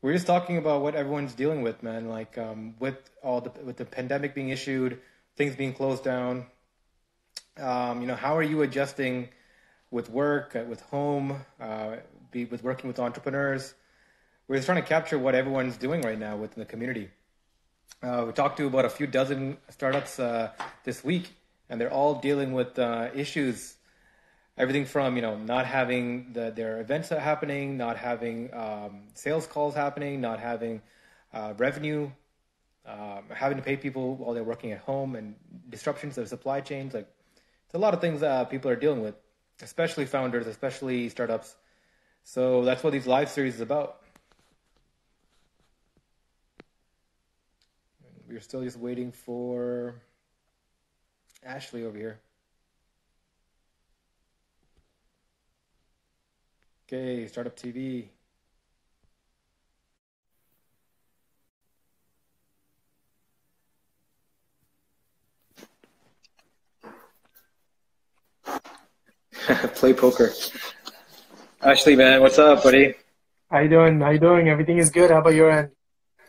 we're just talking about what everyone's dealing with, man. Like um, with all the with the pandemic being issued, things being closed down. Um, you know, how are you adjusting with work, uh, with home, uh, be, with working with entrepreneurs? We're just trying to capture what everyone's doing right now within the community. Uh, we talked to about a few dozen startups uh, this week, and they're all dealing with uh, issues everything from you know not having the, their events happening, not having um, sales calls happening, not having uh, revenue, um, having to pay people while they're working at home, and disruptions of supply chains. Like it's a lot of things that people are dealing with, especially founders, especially startups. So that's what these live series is about. We're still just waiting for Ashley over here. Okay, Startup TV. Play poker. Ashley, man, what's up, buddy? How you doing? How you doing? Everything is good. How about your end?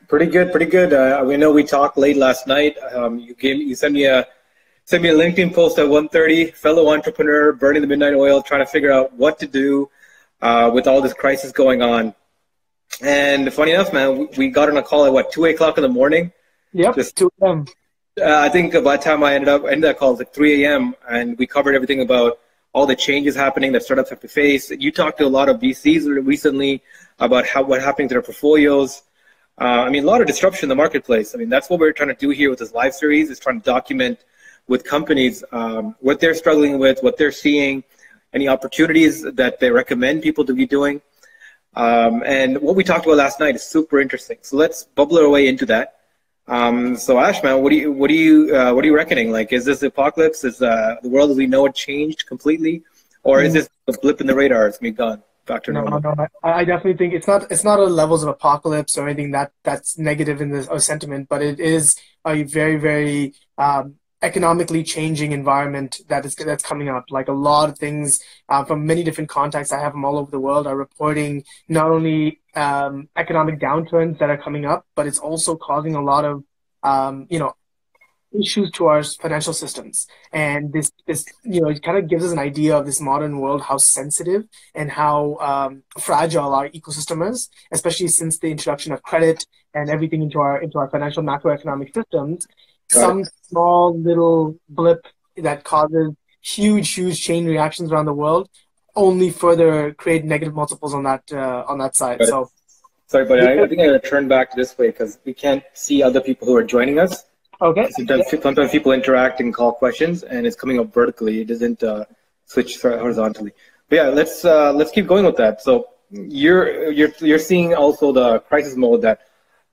Pretty good, pretty good. Uh, we know we talked late last night. Um, you gave you sent me a sent me a LinkedIn post at 1:30. Fellow entrepreneur, burning the midnight oil, trying to figure out what to do uh, with all this crisis going on. And funny enough, man, we got on a call at what two o'clock in the morning. Yep, Just, two a.m. Uh, I think by the time I ended up ended that call, it was like three a.m. and we covered everything about all the changes happening that startups have to face. You talked to a lot of VCs recently about how what happening to their portfolios. Uh, I mean, a lot of disruption in the marketplace. I mean, that's what we're trying to do here with this live series is trying to document with companies um, what they're struggling with, what they're seeing, any opportunities that they recommend people to be doing. Um, and what we talked about last night is super interesting. So let's bubble our way into that. Um, so Ashman, what do you what do you uh, what are you reckoning? Like, is this apocalypse? Is uh, the world as we know it changed completely, or is this a blip in the radar? It's me gone to normal. No, no, I definitely think it's not it's not a levels of apocalypse or anything that that's negative in the sentiment, but it is a very very um, economically changing environment that is that's coming up. Like a lot of things uh, from many different contacts, I have them all over the world, are reporting not only um, economic downturns that are coming up, but it's also causing a lot of um, you know issues to our financial systems. And this this you know it kind of gives us an idea of this modern world, how sensitive and how um, fragile our ecosystem is, especially since the introduction of credit and everything into our into our financial macroeconomic systems some small little blip that causes huge, huge chain reactions around the world only further create negative multiples on that uh, on that side. So, sorry, but I, I think I gotta turn back this way because we can't see other people who are joining us. Okay. Sometimes, sometimes people interact and call questions, and it's coming up vertically. It doesn't uh, switch horizontally. But yeah, let's uh, let's keep going with that. So you're you're you're seeing also the crisis mode that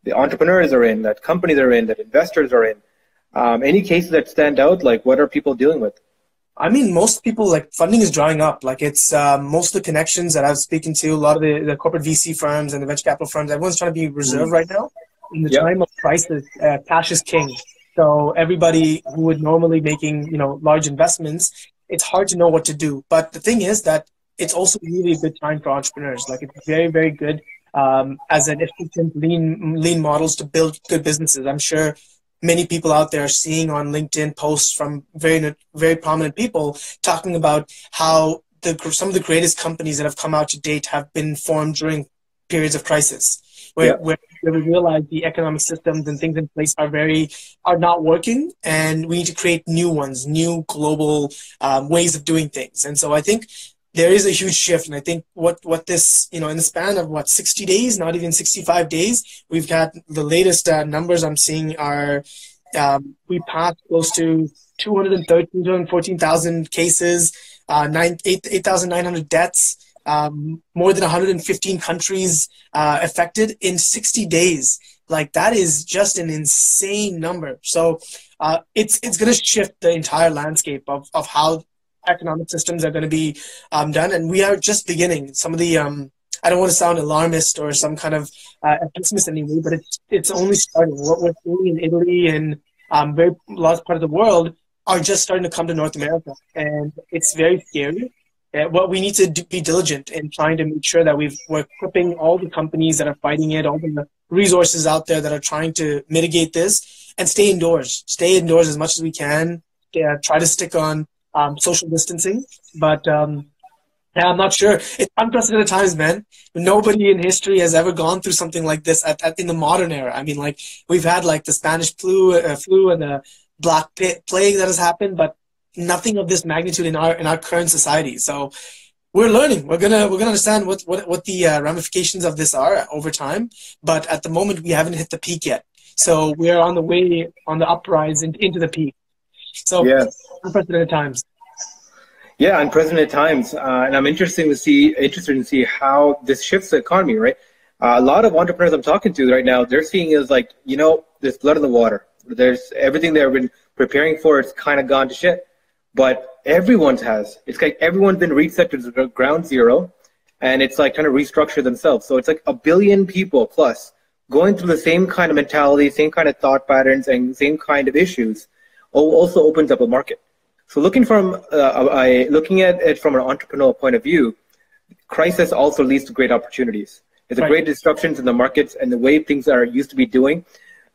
the entrepreneurs are in, that companies are in, that investors are in. Um, any cases that stand out? Like, what are people dealing with? I mean, most people like funding is drying up. Like it's um, most of the connections that I was speaking to, a lot of the, the corporate VC firms and the venture capital firms, everyone's trying to be reserved right now. In the yep. time of crisis, uh, cash is king. So everybody who would normally making you know large investments, it's hard to know what to do. But the thing is that it's also really a good time for entrepreneurs. Like it's very very good um, as an efficient lean lean models to build good businesses. I'm sure many people out there are seeing on LinkedIn posts from very very prominent people talking about how the some of the greatest companies that have come out to date have been formed during periods of crisis, where, yeah. where, where we realize the economic systems and things in place are very are not working, and we need to create new ones, new global um, ways of doing things. And so I think there is a huge shift. And I think what, what this, you know, in the span of what, 60 days, not even 65 days, we've got the latest uh, numbers I'm seeing are um, we passed close to 213, 214,000 cases, uh, 8,900 8, deaths, um, more than 115 countries uh, affected in 60 days. Like that is just an insane number. So uh, it's it's going to shift the entire landscape of, of how economic systems are going to be um, done. And we are just beginning. Some of the, um, I don't want to sound alarmist or some kind of uh, pessimist anyway, but it's, it's only starting. What we're seeing in Italy and um, very large part of the world are just starting to come to North America. And it's very scary. uh, well, we need to be diligent in trying to make sure that we've, we're equipping all the companies that are fighting it, all the resources out there that are trying to mitigate this, and stay indoors. Stay indoors as much as we can. Yeah, try to stick on um, social distancing, but um, yeah, I'm not sure. It's unprecedented times, man. Nobody in history has ever gone through something like this at, at, in the modern era. I mean, like we've had like the Spanish flu, uh, flu and the black plague that has happened, but nothing of this magnitude in our in our current society. So we're learning. We're gonna we're gonna understand what what what the uh, ramifications of this are over time. But at the moment, we haven't hit the peak yet. So we're on the way on the uprise in, into the peak. So yeah. Unprecedented times. Yeah, unprecedented times, uh, and I'm interested to see interested to see how this shifts the economy. Right, uh, a lot of entrepreneurs I'm talking to right now, they're seeing is like you know, there's blood in the water. There's everything they've been preparing for. It's kind of gone to shit, but everyone's has. It's like everyone's been reset to ground zero, and it's like trying to restructure themselves. So it's like a billion people plus going through the same kind of mentality, same kind of thought patterns, and same kind of issues. Also opens up a market. So looking from uh, I, looking at it from an entrepreneurial point of view, crisis also leads to great opportunities. It's a great disruptions in the markets and the way things are used to be doing.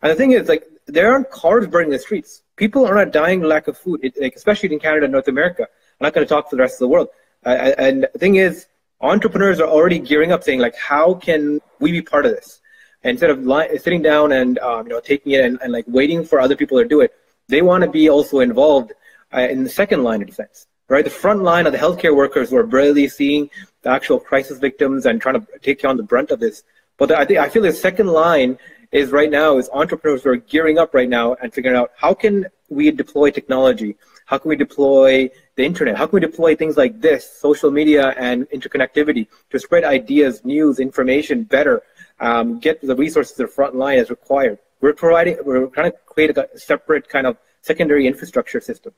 And the thing is, like, there aren't cars burning the streets. People are not dying lack of food, it, like, especially in Canada and North America. I'm not going to talk for the rest of the world. Uh, and the thing is, entrepreneurs are already gearing up, saying like, how can we be part of this? And instead of li- sitting down and um, you know taking it and, and like waiting for other people to do it, they want to be also involved uh, in the second line of defense, right? The front line of the healthcare workers who are barely seeing the actual crisis victims and trying to take on the brunt of this. But the, I think I feel the second line is right now is entrepreneurs who are gearing up right now and figuring out how can we deploy technology? How can we deploy the internet? How can we deploy things like this, social media and interconnectivity to spread ideas, news, information better, um, get the resources to the front line as required? We're providing, we're trying to create a separate kind of secondary infrastructure system.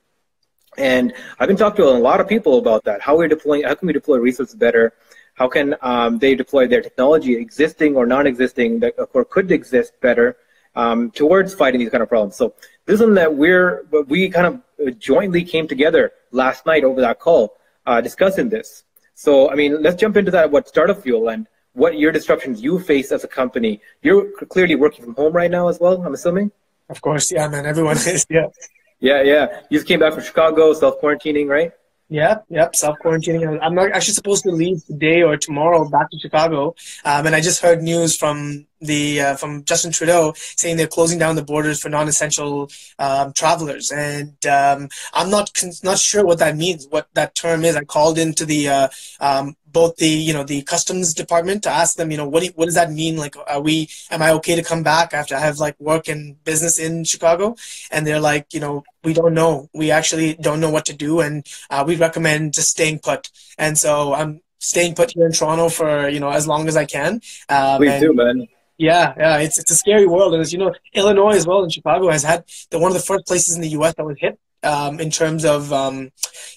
And I've been talking to a lot of people about that. How we're deploying, how can we deploy resources better? How can um, they deploy their technology, existing or non-existing, that or could exist better, um, towards fighting these kind of problems? So this is something that we're we kind of jointly came together last night over that call, uh, discussing this. So I mean, let's jump into that. What startup fuel and what your disruptions you face as a company. You're clearly working from home right now as well. I'm assuming. Of course, yeah, man. Everyone is, yeah. Yeah, yeah. You just came back from Chicago, self quarantining, right? Yeah, yep, self quarantining. I'm actually supposed to leave today or tomorrow back to Chicago, um, and I just heard news from the uh, from Justin Trudeau saying they're closing down the borders for non-essential um, travelers, and um, I'm not not sure what that means, what that term is. I called into the uh, um, both the you know the customs department to ask them you know what do, what does that mean? Like are we am i okay to come back after i have like work and business in chicago? And they're like you know we don't know. We actually don't know what to do. And uh, we recommend just staying put. And so i'm staying put here in toronto for you know as long as i can. Um, Please do man yeah, yeah, it's it's a scary world, and as you know, Illinois as well and Chicago has had the one of the first places in the U.S. that was hit um, in terms of um,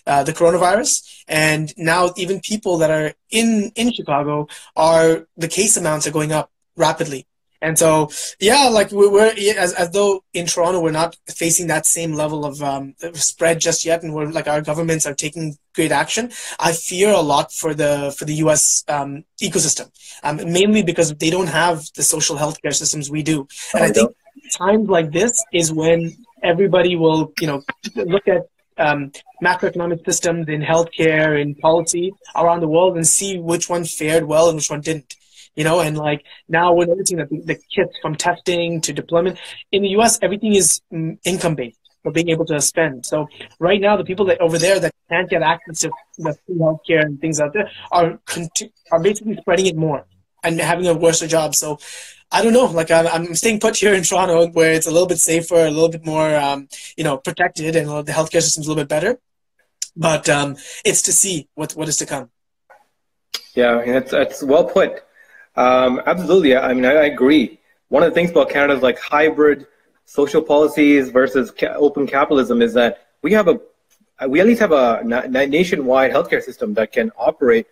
uh, the coronavirus. And now even people that are in, in Chicago are, the case amounts are going up rapidly. And so, yeah, like we're, as, as though in Toronto we're not facing that same level of um, spread just yet, and we're like our governments are taking great action. I fear a lot for the for the U.S. Um, ecosystem, um, mainly because they don't have the social healthcare systems we do, and I, I think times like this is when everybody will, you know, look at um, macroeconomic systems in healthcare and policy around the world and see which one fared well and which one didn't. You know, and like now we're noticing that the, kits from testing to deployment in the U.S. everything is mm, income based for being able to spend. So right now, the people that over there that can't get access to the free healthcare and things out there are are basically spreading it more and having a worse job. So I don't know. Like I'm, I'm staying put here in Toronto, where it's a little bit safer, a little bit more, um, you know, protected, and the healthcare system's a little bit better. But um, it's to see what what is to come. Yeah, it's it's well put. Um, absolutely. I mean, I, I, agree. One of the things about Canada's like hybrid social policies versus ca- open capitalism is that we have a we at least have a na- nationwide healthcare system that can operate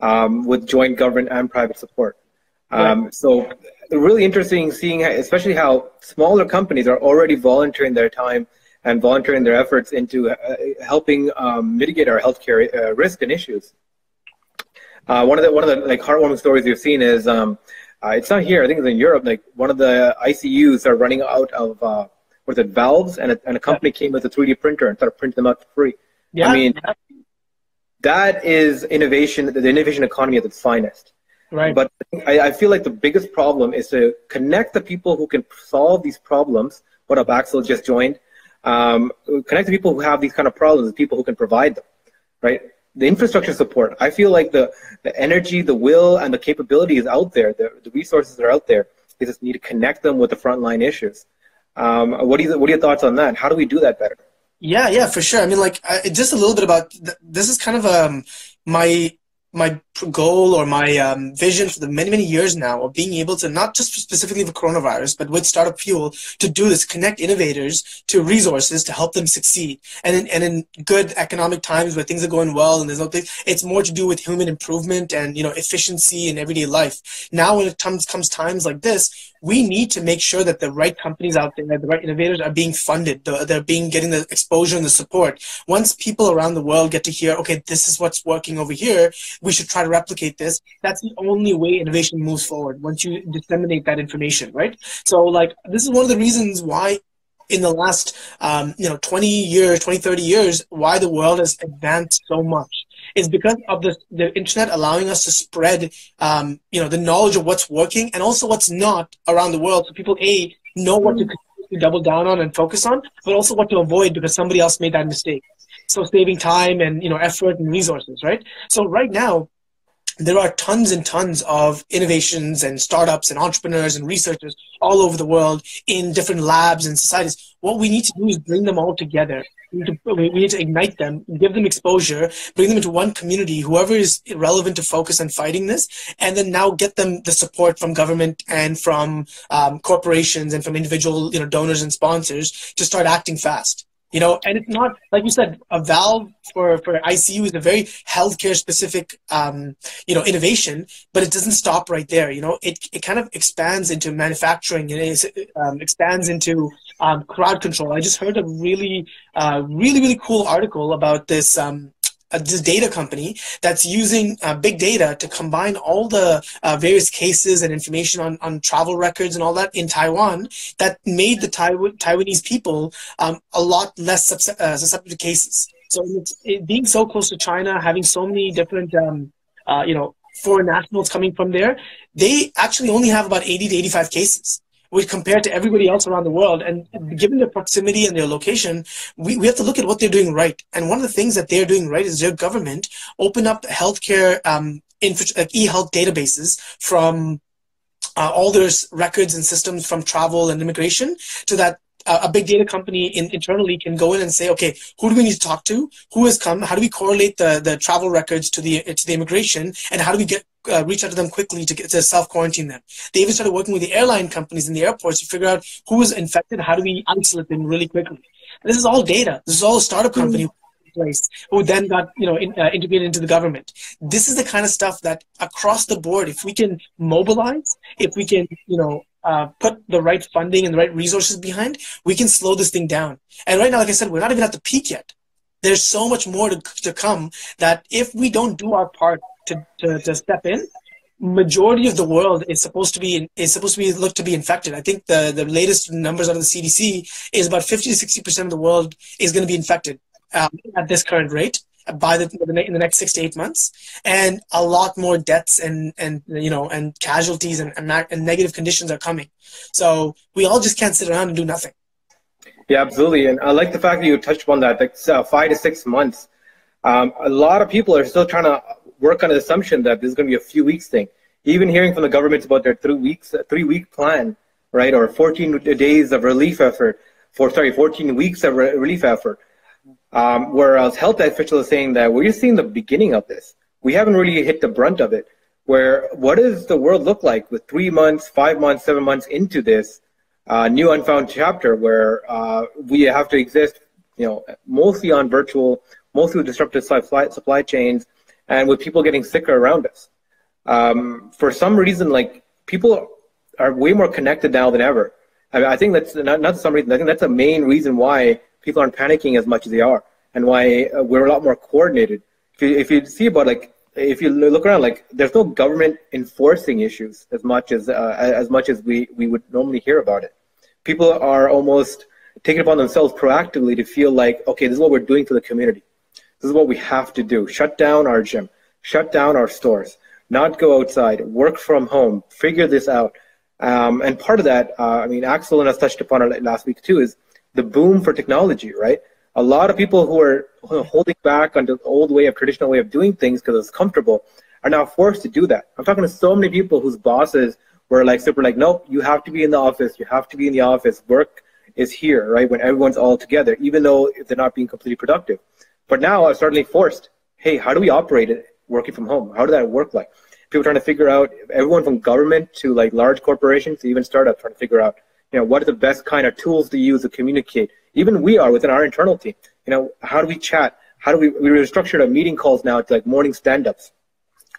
um, with joint government and private support. Um, so really interesting seeing, especially how smaller companies are already volunteering their time and volunteering their efforts into uh, helping um, mitigate our healthcare uh, risk and issues. Uh, one of the one of the like heartwarming stories you've seen is um, uh, it's not here. I think it's in Europe. Like one of the ICUs are running out of uh, what is it valves, and a, and a company yeah. came with a 3D printer and started printing them out for free. Yeah. I mean, that is innovation, the innovation economy at its finest. Right. But I, I, feel like the biggest problem is to connect the people who can solve these problems. What up, Axel just joined. Um, connect the people who have these kind of problems, the people who can provide them, right? The infrastructure support. I feel like the, the energy, the will, and the capability is out there. The, the resources are out there. We just need to connect them with the frontline issues. Um, what, do you, what are your thoughts on that? How do we do that better? Yeah, yeah, for sure. I mean, like, uh, just a little bit about th- this is kind of um, my my goal or my um, vision for the many many years now of being able to not just specifically for coronavirus but with startup fuel to do this connect innovators to resources to help them succeed and in, and in good economic times where things are going well and there's no thing it's more to do with human improvement and you know efficiency in everyday life now when it comes comes times like this we need to make sure that the right companies out there, the right innovators are being funded, they're being getting the exposure and the support. Once people around the world get to hear, okay, this is what's working over here, we should try to replicate this. That's the only way innovation moves forward. Once you disseminate that information, right? So, like, this is one of the reasons why in the last um, you know 20 years 20 30 years why the world has advanced so much is because of the, the internet allowing us to spread, um, you know, the knowledge of what's working and also what's not around the world. So people, A, know what to double down on and focus on, but also what to avoid because somebody else made that mistake. So saving time and, you know, effort and resources, right? So right now, there are tons and tons of innovations and startups and entrepreneurs and researchers all over the world in different labs and societies. What we need to do is bring them all together we need, to, we need to ignite them, give them exposure, bring them into one community, whoever is relevant to focus on fighting this, and then now get them the support from government and from um, corporations and from individual you know donors and sponsors to start acting fast. You know, and it's not like you said, a valve for, for ICU is a very healthcare specific, um, you know, innovation, but it doesn't stop right there. You know, it, it kind of expands into manufacturing and it um, expands into um, crowd control. I just heard a really, uh, really, really cool article about this um, this data company that's using uh, big data to combine all the uh, various cases and information on, on travel records and all that in Taiwan that made the Taiwan, Taiwanese people um, a lot less uh, susceptible to cases. So it, being so close to China, having so many different, um, uh, you know, foreign nationals coming from there, they actually only have about 80 to 85 cases we compared to everybody else around the world. And given their proximity and their location, we, we have to look at what they're doing right. And one of the things that they're doing right is their government open up healthcare um, infra- like e-health databases from uh, all those records and systems from travel and immigration to that a big data company in, internally can go in and say, okay, who do we need to talk to? Who has come? How do we correlate the, the travel records to the to the immigration? And how do we get uh, reach out to them quickly to get to self quarantine them. They even started working with the airline companies in the airports to figure out who was infected. How do we isolate them really quickly? This is all data. This is all a startup company place who then got you know in, uh, integrated into the government. This is the kind of stuff that across the board, if we can mobilize, if we can you know uh, put the right funding and the right resources behind, we can slow this thing down. And right now, like I said, we're not even at the peak yet. There's so much more to, to come that if we don't do our part to, to, to step in, majority of the world is supposed to be is supposed to be looked to be infected. I think the the latest numbers out of the CDC is about 50 to 60 percent of the world is going to be infected um, at this current rate by the in the next six to eight months, and a lot more deaths and and you know and casualties and, and, and negative conditions are coming. So we all just can't sit around and do nothing. Yeah, absolutely, and I like the fact that you touched upon that. Like uh, five to six months. Um, a lot of people are still trying to work on the assumption that this is going to be a few weeks thing. Even hearing from the government about their three weeks, three week plan, right, or 14 days of relief effort, for sorry, 14 weeks of re- relief effort. Um, whereas health officials are saying that we're just seeing the beginning of this. We haven't really hit the brunt of it. Where what does the world look like with three months, five months, seven months into this uh, new unfound chapter, where uh, we have to exist, you know, mostly on virtual, mostly with disrupted supply, supply chains, and with people getting sicker around us. Um, for some reason, like people are way more connected now than ever. I, mean, I think that's not, not some reason. I think that's the main reason why people aren't panicking as much as they are, and why uh, we're a lot more coordinated. If you, if you see about like if you look around, like there's no government enforcing issues as much as uh, as much as we we would normally hear about it. People are almost taking upon themselves proactively to feel like, okay, this is what we're doing for the community. This is what we have to do. Shut down our gym, shut down our stores, not go outside, work from home, figure this out. Um, and part of that, uh, I mean, Axel and us touched upon it last week too, is the boom for technology, right? A lot of people who are holding back on the old way of traditional way of doing things because it's comfortable are now forced to do that. I'm talking to so many people whose bosses were like super like, nope, you have to be in the office, you have to be in the office, work is here, right? When everyone's all together, even though they're not being completely productive. But now I'm suddenly forced, hey, how do we operate it working from home? How does that work like? People trying to figure out, everyone from government to like large corporations to even startups trying to figure out, you know, what are the best kind of tools to use to communicate? Even we are within our internal team. You know, how do we chat? How do we, we restructured our meeting calls now to like morning stand-ups.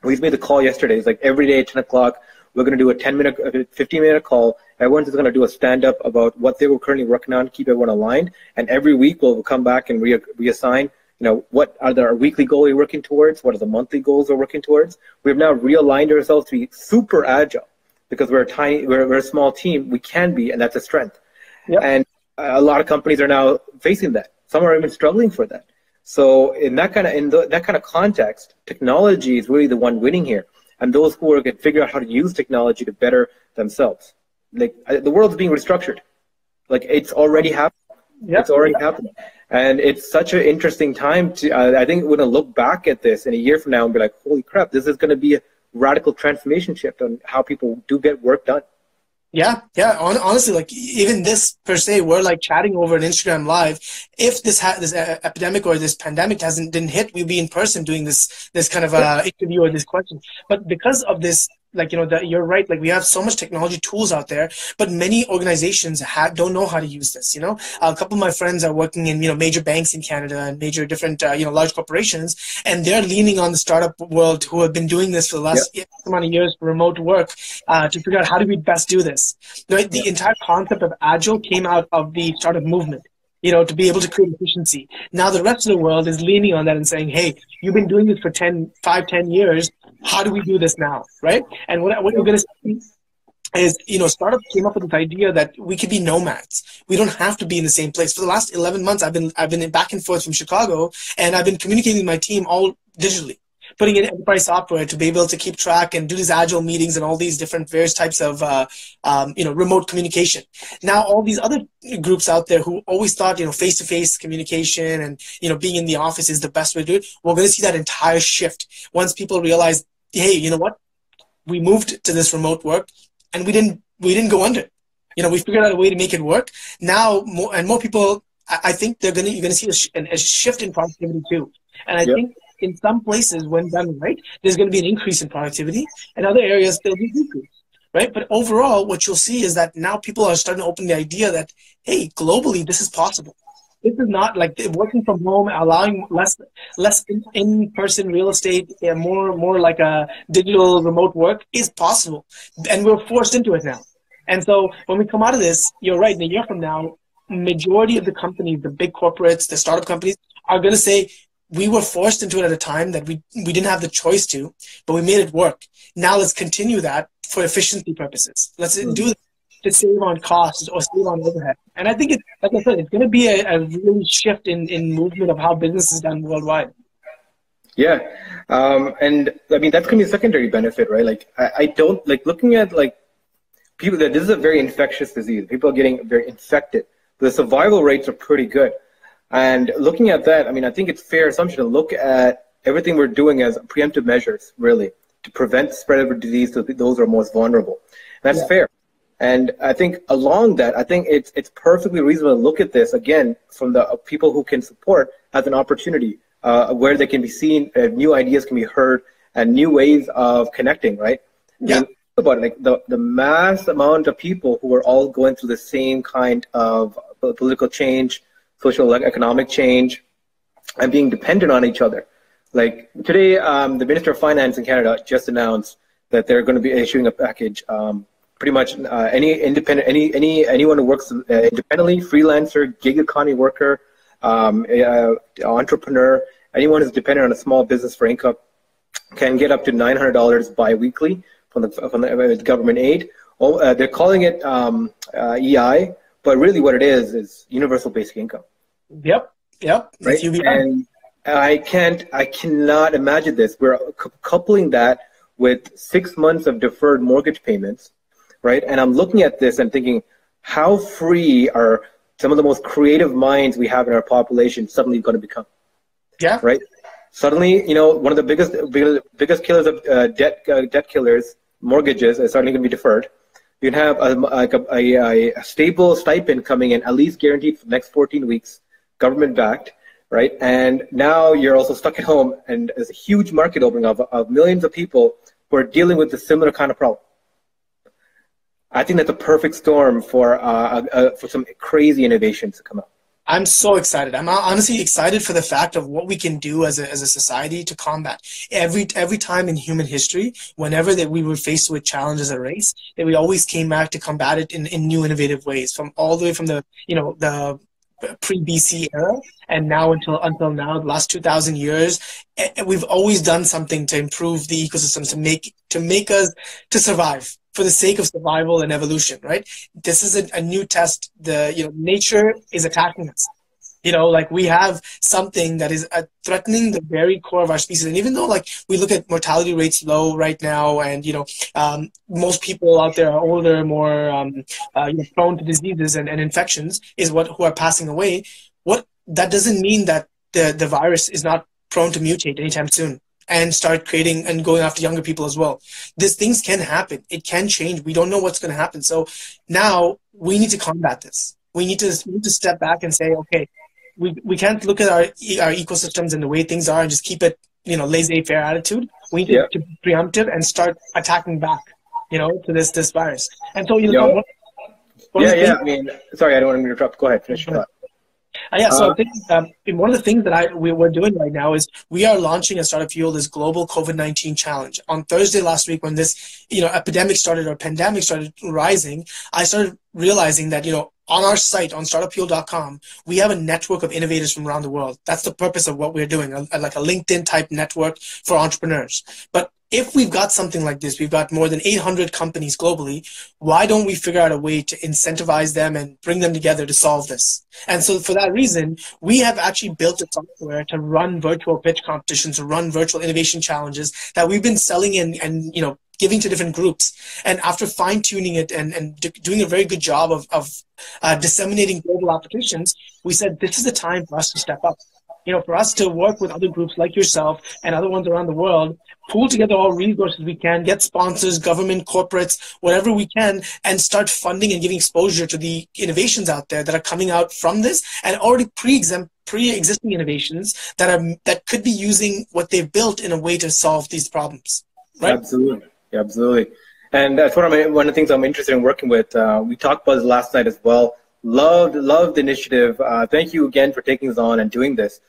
We made the call yesterday. It's like every day at 10 o'clock, we're going to do a 10 minute, 15 minute call. Everyone's just going to do a stand up about what they were currently working on, keep everyone aligned. And every week we'll come back and re- reassign, you know, what are our weekly goals we're working towards? What are the monthly goals we're working towards? We've now realigned ourselves to be super agile because we're a tiny, we're, we're a small team. We can be, and that's a strength. Yep. And a lot of companies are now facing that. Some are even struggling for that. So in that kind of in the, that kind of context, technology is really the one winning here and those who are going to figure out how to use technology to better themselves. Like the world's being restructured. Like it's already happening. Yep. It's already happening. And it's such an interesting time to, uh, I think we're going to look back at this in a year from now and be like, holy crap, this is going to be a radical transformation shift on how people do get work done. Yeah, yeah. honestly, like even this per se, we're like chatting over an Instagram live. If this ha- this uh, epidemic or this pandemic hasn't didn't hit, we'd be in person doing this this kind of uh, interview or this question. But because of this like you know that you're right like we have so much technology tools out there but many organizations have, don't know how to use this you know a couple of my friends are working in you know major banks in canada and major different uh, you know large corporations and they're leaning on the startup world who have been doing this for the last yep. amount of years remote work uh, to figure out how do we best do this right? the yep. entire concept of agile came out of the startup movement you know, to be able to create efficiency. Now the rest of the world is leaning on that and saying, hey, you've been doing this for 10, 5, 10 years how do we do this now, right? And what, what you're going to see is, you know, startup came up with this idea that we could be nomads. We don't have to be in the same place. For the last 11 months, I've been, I've been back and forth from Chicago and I've been communicating with my team all digitally putting in enterprise software to be able to keep track and do these agile meetings and all these different various types of uh, um, you know remote communication. Now all these other groups out there who always thought you know face to face communication and you know being in the office is the best way to do it. We're going to see that entire shift once people realize hey, you know what? We moved to this remote work and we didn't we didn't go under. You know, we figured out a way to make it work. Now more and more people I think they're gonna you're gonna see a, sh- a shift in productivity too. And I yep. think in some places when done right, there's gonna be an increase in productivity. and other areas there'll be decrease. Right? But overall what you'll see is that now people are starting to open the idea that, hey, globally this is possible this is not like working from home, allowing less less in person real estate, and more more like a digital remote work is possible, and we're forced into it now. And so when we come out of this, you're right. In a year from now, majority of the companies, the big corporates, the startup companies, are going to say we were forced into it at a time that we we didn't have the choice to, but we made it work. Now let's continue that for efficiency purposes. Let's mm-hmm. do to save on costs or save on overhead. And I think it's like I said, it's going to be a, a really shift in, in movement of how business is done worldwide. Yeah, um, and I mean that's going to be a secondary benefit, right? Like I, I don't like looking at like people that this is a very infectious disease. People are getting very infected. The survival rates are pretty good. And looking at that, I mean, I think it's fair assumption to look at everything we're doing as preemptive measures, really, to prevent spread of disease to those who are most vulnerable. That's yeah. fair. And I think along that, I think it's it's perfectly reasonable to look at this again from the uh, people who can support as an opportunity uh, where they can be seen, uh, new ideas can be heard, and new ways of connecting. Right? Yeah. About it, like the the mass amount of people who are all going through the same kind of political change, social economic change, and being dependent on each other. Like today, um, the Minister of Finance in Canada just announced that they're going to be issuing a package. Um, pretty much uh, any independent, any any anyone who works uh, independently, freelancer, gig economy worker, um, uh, entrepreneur, anyone who's dependent on a small business for income can get up to $900 biweekly from the from the government aid. Oh, uh, they're calling it um, uh, EI, but really what it is is universal basic income. Yep. Yep. Right. And I can't, I cannot imagine this. We're coupling that with six months of deferred mortgage payments, right? And I'm looking at this and thinking, how free are some of the most creative minds we have in our population suddenly going to become? Yeah. Right. Suddenly, you know, one of the biggest biggest killers of uh, debt uh, debt killers, mortgages, is suddenly going to be deferred. You can have a, like a, a, a stable stipend coming in, at least guaranteed for the next 14 weeks, government backed right? And now you're also stuck at home, and there's a huge market opening of, of millions of people who are dealing with a similar kind of problem. I think that's a perfect storm for uh, uh, uh, for some crazy innovations to come out. I'm so excited. I'm honestly excited for the fact of what we can do as a, as a society to combat every every time in human history. Whenever that we were faced with challenges as a race, that we always came back to combat it in, in new innovative ways. From all the way from the you know the pre-BC era and now until until now the last 2000 years we've always done something to improve the ecosystems to make to make us to survive for the sake of survival and evolution right? This is a, a new test. The you know nature is attacking us. You know like we have something that is uh, threatening the very core of our species. And even though like we look at mortality rates low right now and you know um, most people out there are older more um, uh, you know, prone to diseases and, and infections is what who are passing away what that doesn't mean that the the virus is not prone to mutate anytime soon and start creating and going after younger people as well. These things can happen. It can change. We don't know what's going to happen. So now we need to combat this. We need to, we need to step back and say, okay, we, we can't look at our our ecosystems and the way things are and just keep it you know laissez-faire attitude. We need yeah. to be preemptive and start attacking back, you know, to this this virus. And so you know, what, what yeah, yeah. I mean, sorry, I don't want to interrupt. Go ahead, finish your thought. Uh, yeah, so uh, I think um, one of the things that I we, are doing right now is we are launching a Startup Fuel this global COVID nineteen challenge. On Thursday last week, when this you know epidemic started or pandemic started rising, I started realizing that you know on our site on startupfuel.com we have a network of innovators from around the world that's the purpose of what we're doing a, like a linkedin type network for entrepreneurs but if we've got something like this, we've got more than 800 companies globally, why don't we figure out a way to incentivize them and bring them together to solve this? And so for that reason, we have actually built a software to run virtual pitch competitions, run virtual innovation challenges that we've been selling and, and you know, giving to different groups. And after fine tuning it and, and doing a very good job of, of uh, disseminating global applications, we said this is the time for us to step up you know, for us to work with other groups like yourself and other ones around the world, pool together all resources we can, get sponsors, government, corporates, whatever we can, and start funding and giving exposure to the innovations out there that are coming out from this and already pre-exempt pre-existing innovations that are that could be using what they've built in a way to solve these problems. Right? Absolutely, absolutely, and that's one of my, one of the things I'm interested in working with. Uh, we talked about this last night as well. Loved loved the initiative. Uh, thank you again for taking this on and doing this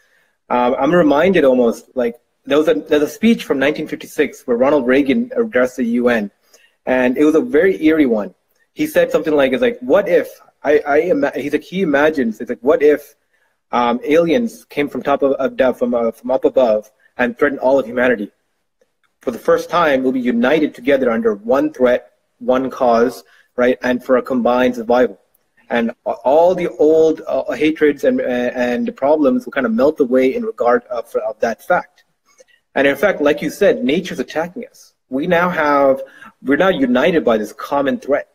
um, I'm reminded almost like there was a there's a speech from 1956 where Ronald Reagan addressed the UN, and it was a very eerie one. He said something like, "It's like what if I I he's like he imagines it's like what if um, aliens came from top of, of from uh, from up above and threatened all of humanity. For the first time, we'll be united together under one threat, one cause, right, and for a combined survival." and all the old uh, hatreds and and problems will kind of melt away in regard of, of that fact. And in fact, like you said, nature's attacking us. We now have we're now united by this common threat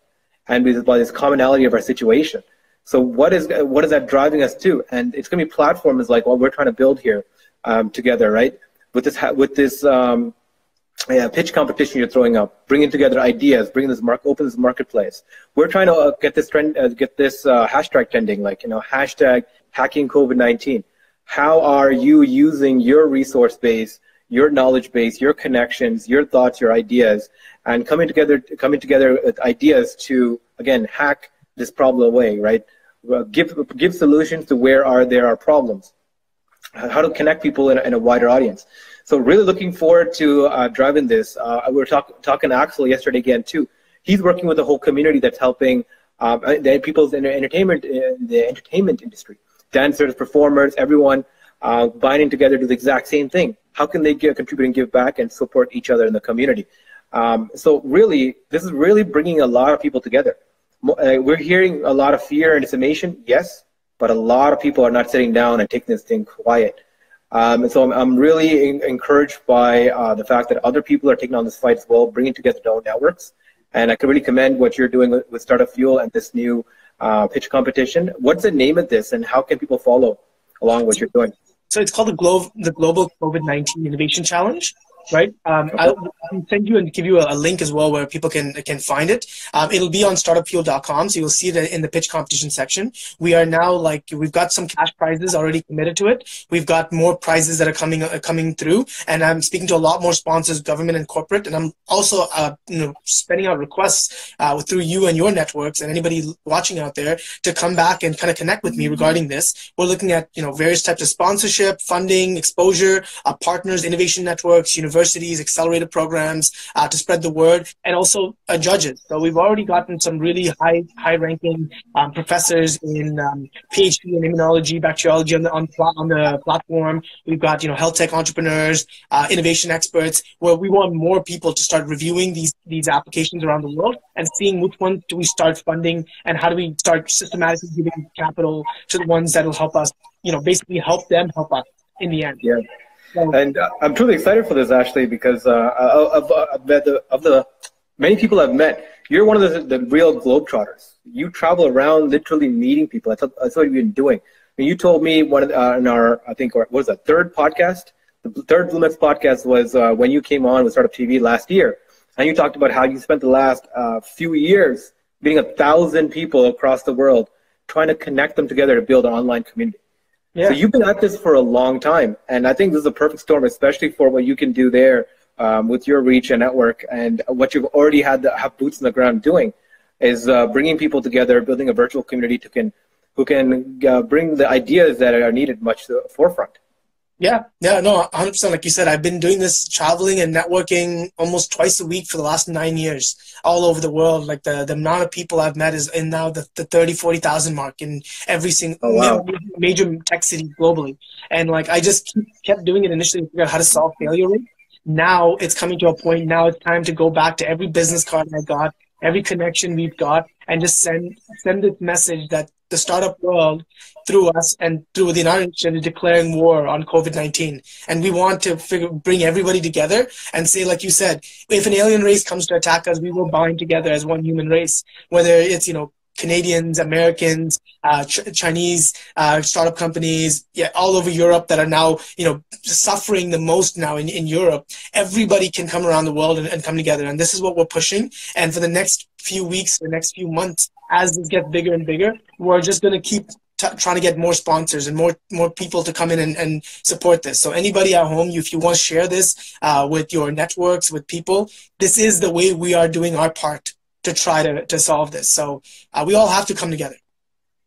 and by this commonality of our situation. So what is what is that driving us to? And it's going to be platforms like what we're trying to build here um, together, right? With this with this um, yeah, pitch competition you're throwing up, bringing together ideas, bringing this mark, open this marketplace. We're trying to uh, get this trend, uh, get this uh, hashtag trending, like you know, hashtag hacking COVID-19. How are you using your resource base, your knowledge base, your connections, your thoughts, your ideas, and coming together, coming together with ideas to again hack this problem away, right? give give solutions to where are there are problems. How to connect people in a, in a wider audience. So really looking forward to uh, driving this. Uh, we were talk, talking to Axel yesterday again too. he's working with a whole community that's helping um, uh, the people's entertainment, uh, the entertainment industry, dancers, performers, everyone uh, binding together to do the exact same thing. How can they contribute and give back and support each other in the community? Um, so really, this is really bringing a lot of people together. Uh, we're hearing a lot of fear and dissemination, yes, but a lot of people are not sitting down and taking this thing quiet. Um, and so I'm, I'm really in, encouraged by uh, the fact that other people are taking on this fight as well, bringing together their own networks. And I can really commend what you're doing with, with Startup Fuel and this new uh, pitch competition. What's the name of this, and how can people follow along what you're doing? So it's called the, Glo- the Global COVID 19 Innovation Challenge right? Um, I'll, send you and give you a, link as well where people can can find it. Um, it'll be on startupfuel.com, so you'll see it in the pitch competition section. We are now like we've got some cash prizes already committed to it. We've got more prizes that are coming uh, coming through, and I'm speaking to a lot more sponsors, government and corporate, and I'm also uh, you know sending out requests uh, through you and your networks and anybody watching out there to come back and kind of connect with me regarding this. We're looking at you know various types of sponsorship, funding, exposure, uh, partners, innovation networks, universities universities, accelerated programs uh, to spread the word, and also uh, judges. So we've already gotten some really high high ranking um, professors in um, PhD in immunology, bacteriology on the on, on, the platform. We've got you know health tech entrepreneurs, uh, innovation experts. Where we want more people to start reviewing these these applications around the world and seeing which ones do we start funding and how do we start systematically giving capital to the ones that will help us. You know, basically help them help us in the end. Yeah. And uh, I'm truly excited for this, Ashley, because uh, of, of, the, of the many people I've met, you're one of the, the real globetrotters. You travel around literally meeting people. That's, that's what you've been doing. And you told me one uh, in our, I think, what was that, third podcast? The third BloomX podcast was uh, when you came on with Startup TV last year. And you talked about how you spent the last uh, few years meeting a thousand people across the world, trying to connect them together to build an online community. Yeah. So you've been at this for a long time, and I think this is a perfect storm, especially for what you can do there um, with your reach and network, and what you've already had to have boots on the ground doing, is uh, bringing people together, building a virtual community to can who can uh, bring the ideas that are needed much to the forefront. Yeah, yeah, no, 100%. Like you said, I've been doing this traveling and networking almost twice a week for the last nine years, all over the world. Like the, the amount of people I've met is in now the, the 30, 40,000 mark in every single oh, wow. major, major tech city globally. And like I just kept doing it initially to figure out how to solve failure rate. Now it's coming to a point, now it's time to go back to every business card I got, every connection we've got, and just send send this message that the startup world through us and through the United Nations is declaring war on COVID-19. And we want to figure, bring everybody together and say, like you said, if an alien race comes to attack us, we will bind together as one human race, whether it's, you know, Canadians, Americans, uh, Ch- Chinese uh, startup companies, yeah, all over Europe that are now, you know, suffering the most now in, in Europe. Everybody can come around the world and, and come together, and this is what we're pushing. And for the next few weeks, the next few months, as this gets bigger and bigger, we're just going to keep t- trying to get more sponsors and more more people to come in and, and support this. So anybody at home, if you want to share this uh, with your networks, with people, this is the way we are doing our part to try to, to solve this. So uh, we all have to come together.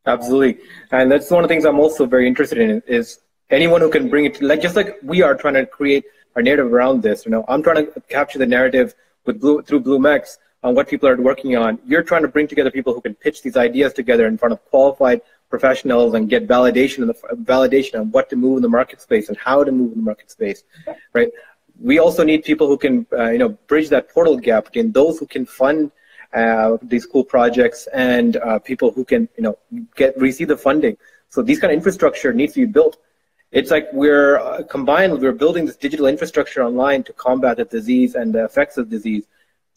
Absolutely, and that's one of the things I'm also very interested in is anyone who can bring it like just like we are trying to create our narrative around this. You know, I'm trying to capture the narrative with Blue through BloomX on what people are working on. You're trying to bring together people who can pitch these ideas together in front of qualified professionals and get validation in the validation on what to move in the market space and how to move in the market space, right? We also need people who can, uh, you know, bridge that portal gap between those who can fund uh, these cool projects and uh, people who can, you know, get receive the funding. So these kind of infrastructure needs to be built. It's like we're uh, combined. We're building this digital infrastructure online to combat the disease and the effects of disease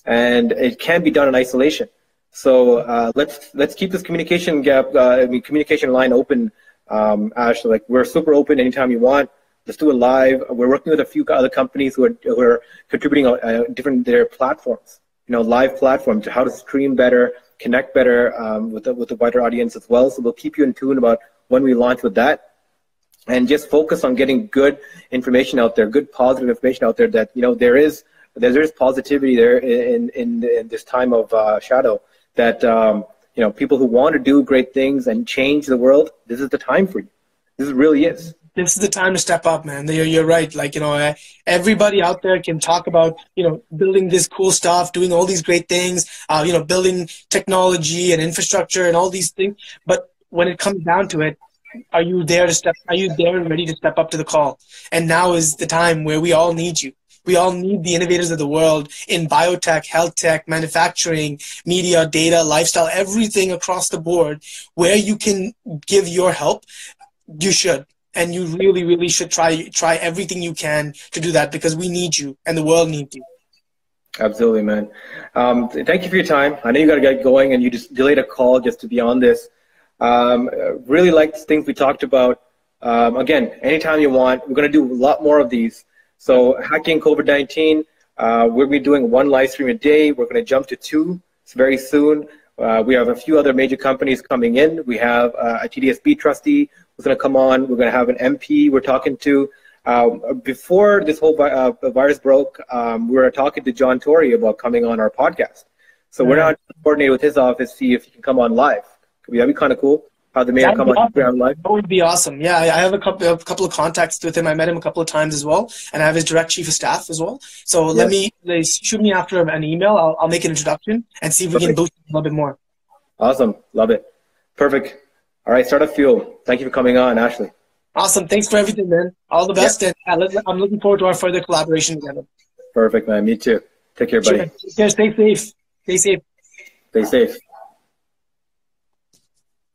and it can be done in isolation. So uh, let's let's keep this communication gap, uh, I mean communication line open, um, Ash. Like we're super open anytime you want. Let's do it live. We're working with a few other companies who are who are contributing uh, different their platforms, you know, live platform to how to stream better, connect better um, with the, with the wider audience as well. So we'll keep you in tune about when we launch with that. And just focus on getting good information out there, good positive information out there that you know there is there's positivity there in, in, in this time of uh, shadow that um, you know people who want to do great things and change the world this is the time for you. This really is this is the time to step up, man. You're, right. Like, you know, everybody out there can talk about, you know, building this cool stuff, doing all these great things, uh, you know, building technology and infrastructure and all these things. But when it comes down to it, are you there to step, are you there and ready to step up to the call? And now is the time where we all need you. We all need the innovators of the world in biotech, health tech, manufacturing, media, data, lifestyle, everything across the board where you can give your help. You should and you really, really should try try everything you can to do that because we need you and the world needs you. Absolutely, man. Um, thank you for your time. I know you got to get going, and you just delayed a call just to be on this. Um, really liked things we talked about. Um, again, anytime you want, we're going to do a lot more of these. So, hacking COVID 19, uh, we'll be doing one live stream a day. We're going to jump to two very soon. Uh, we have a few other major companies coming in. We have uh, a TDSB trustee who's going to come on. We're going to have an MP we're talking to. Um, before this whole vi- uh, virus broke, um, we were talking to John Tory about coming on our podcast. So we're not coordinating with his office, to see if he can come on live. That'd be kind of cool. How the mayor come awesome. on live. That would be awesome. Yeah, I have a couple, a couple of contacts with him. I met him a couple of times as well, and I have his direct chief of staff as well. So yes. let me let shoot me after an email. I'll, I'll make an introduction and see if Perfect. we can boost a little bit more. Awesome, love it. Perfect. All right, Startup Fuel. Thank you for coming on, Ashley. Awesome. Thanks for everything, man. All the best, yeah. and I'm looking forward to our further collaboration together. Perfect, man. Me too. Take care, buddy. Stay safe. Stay safe. Stay safe.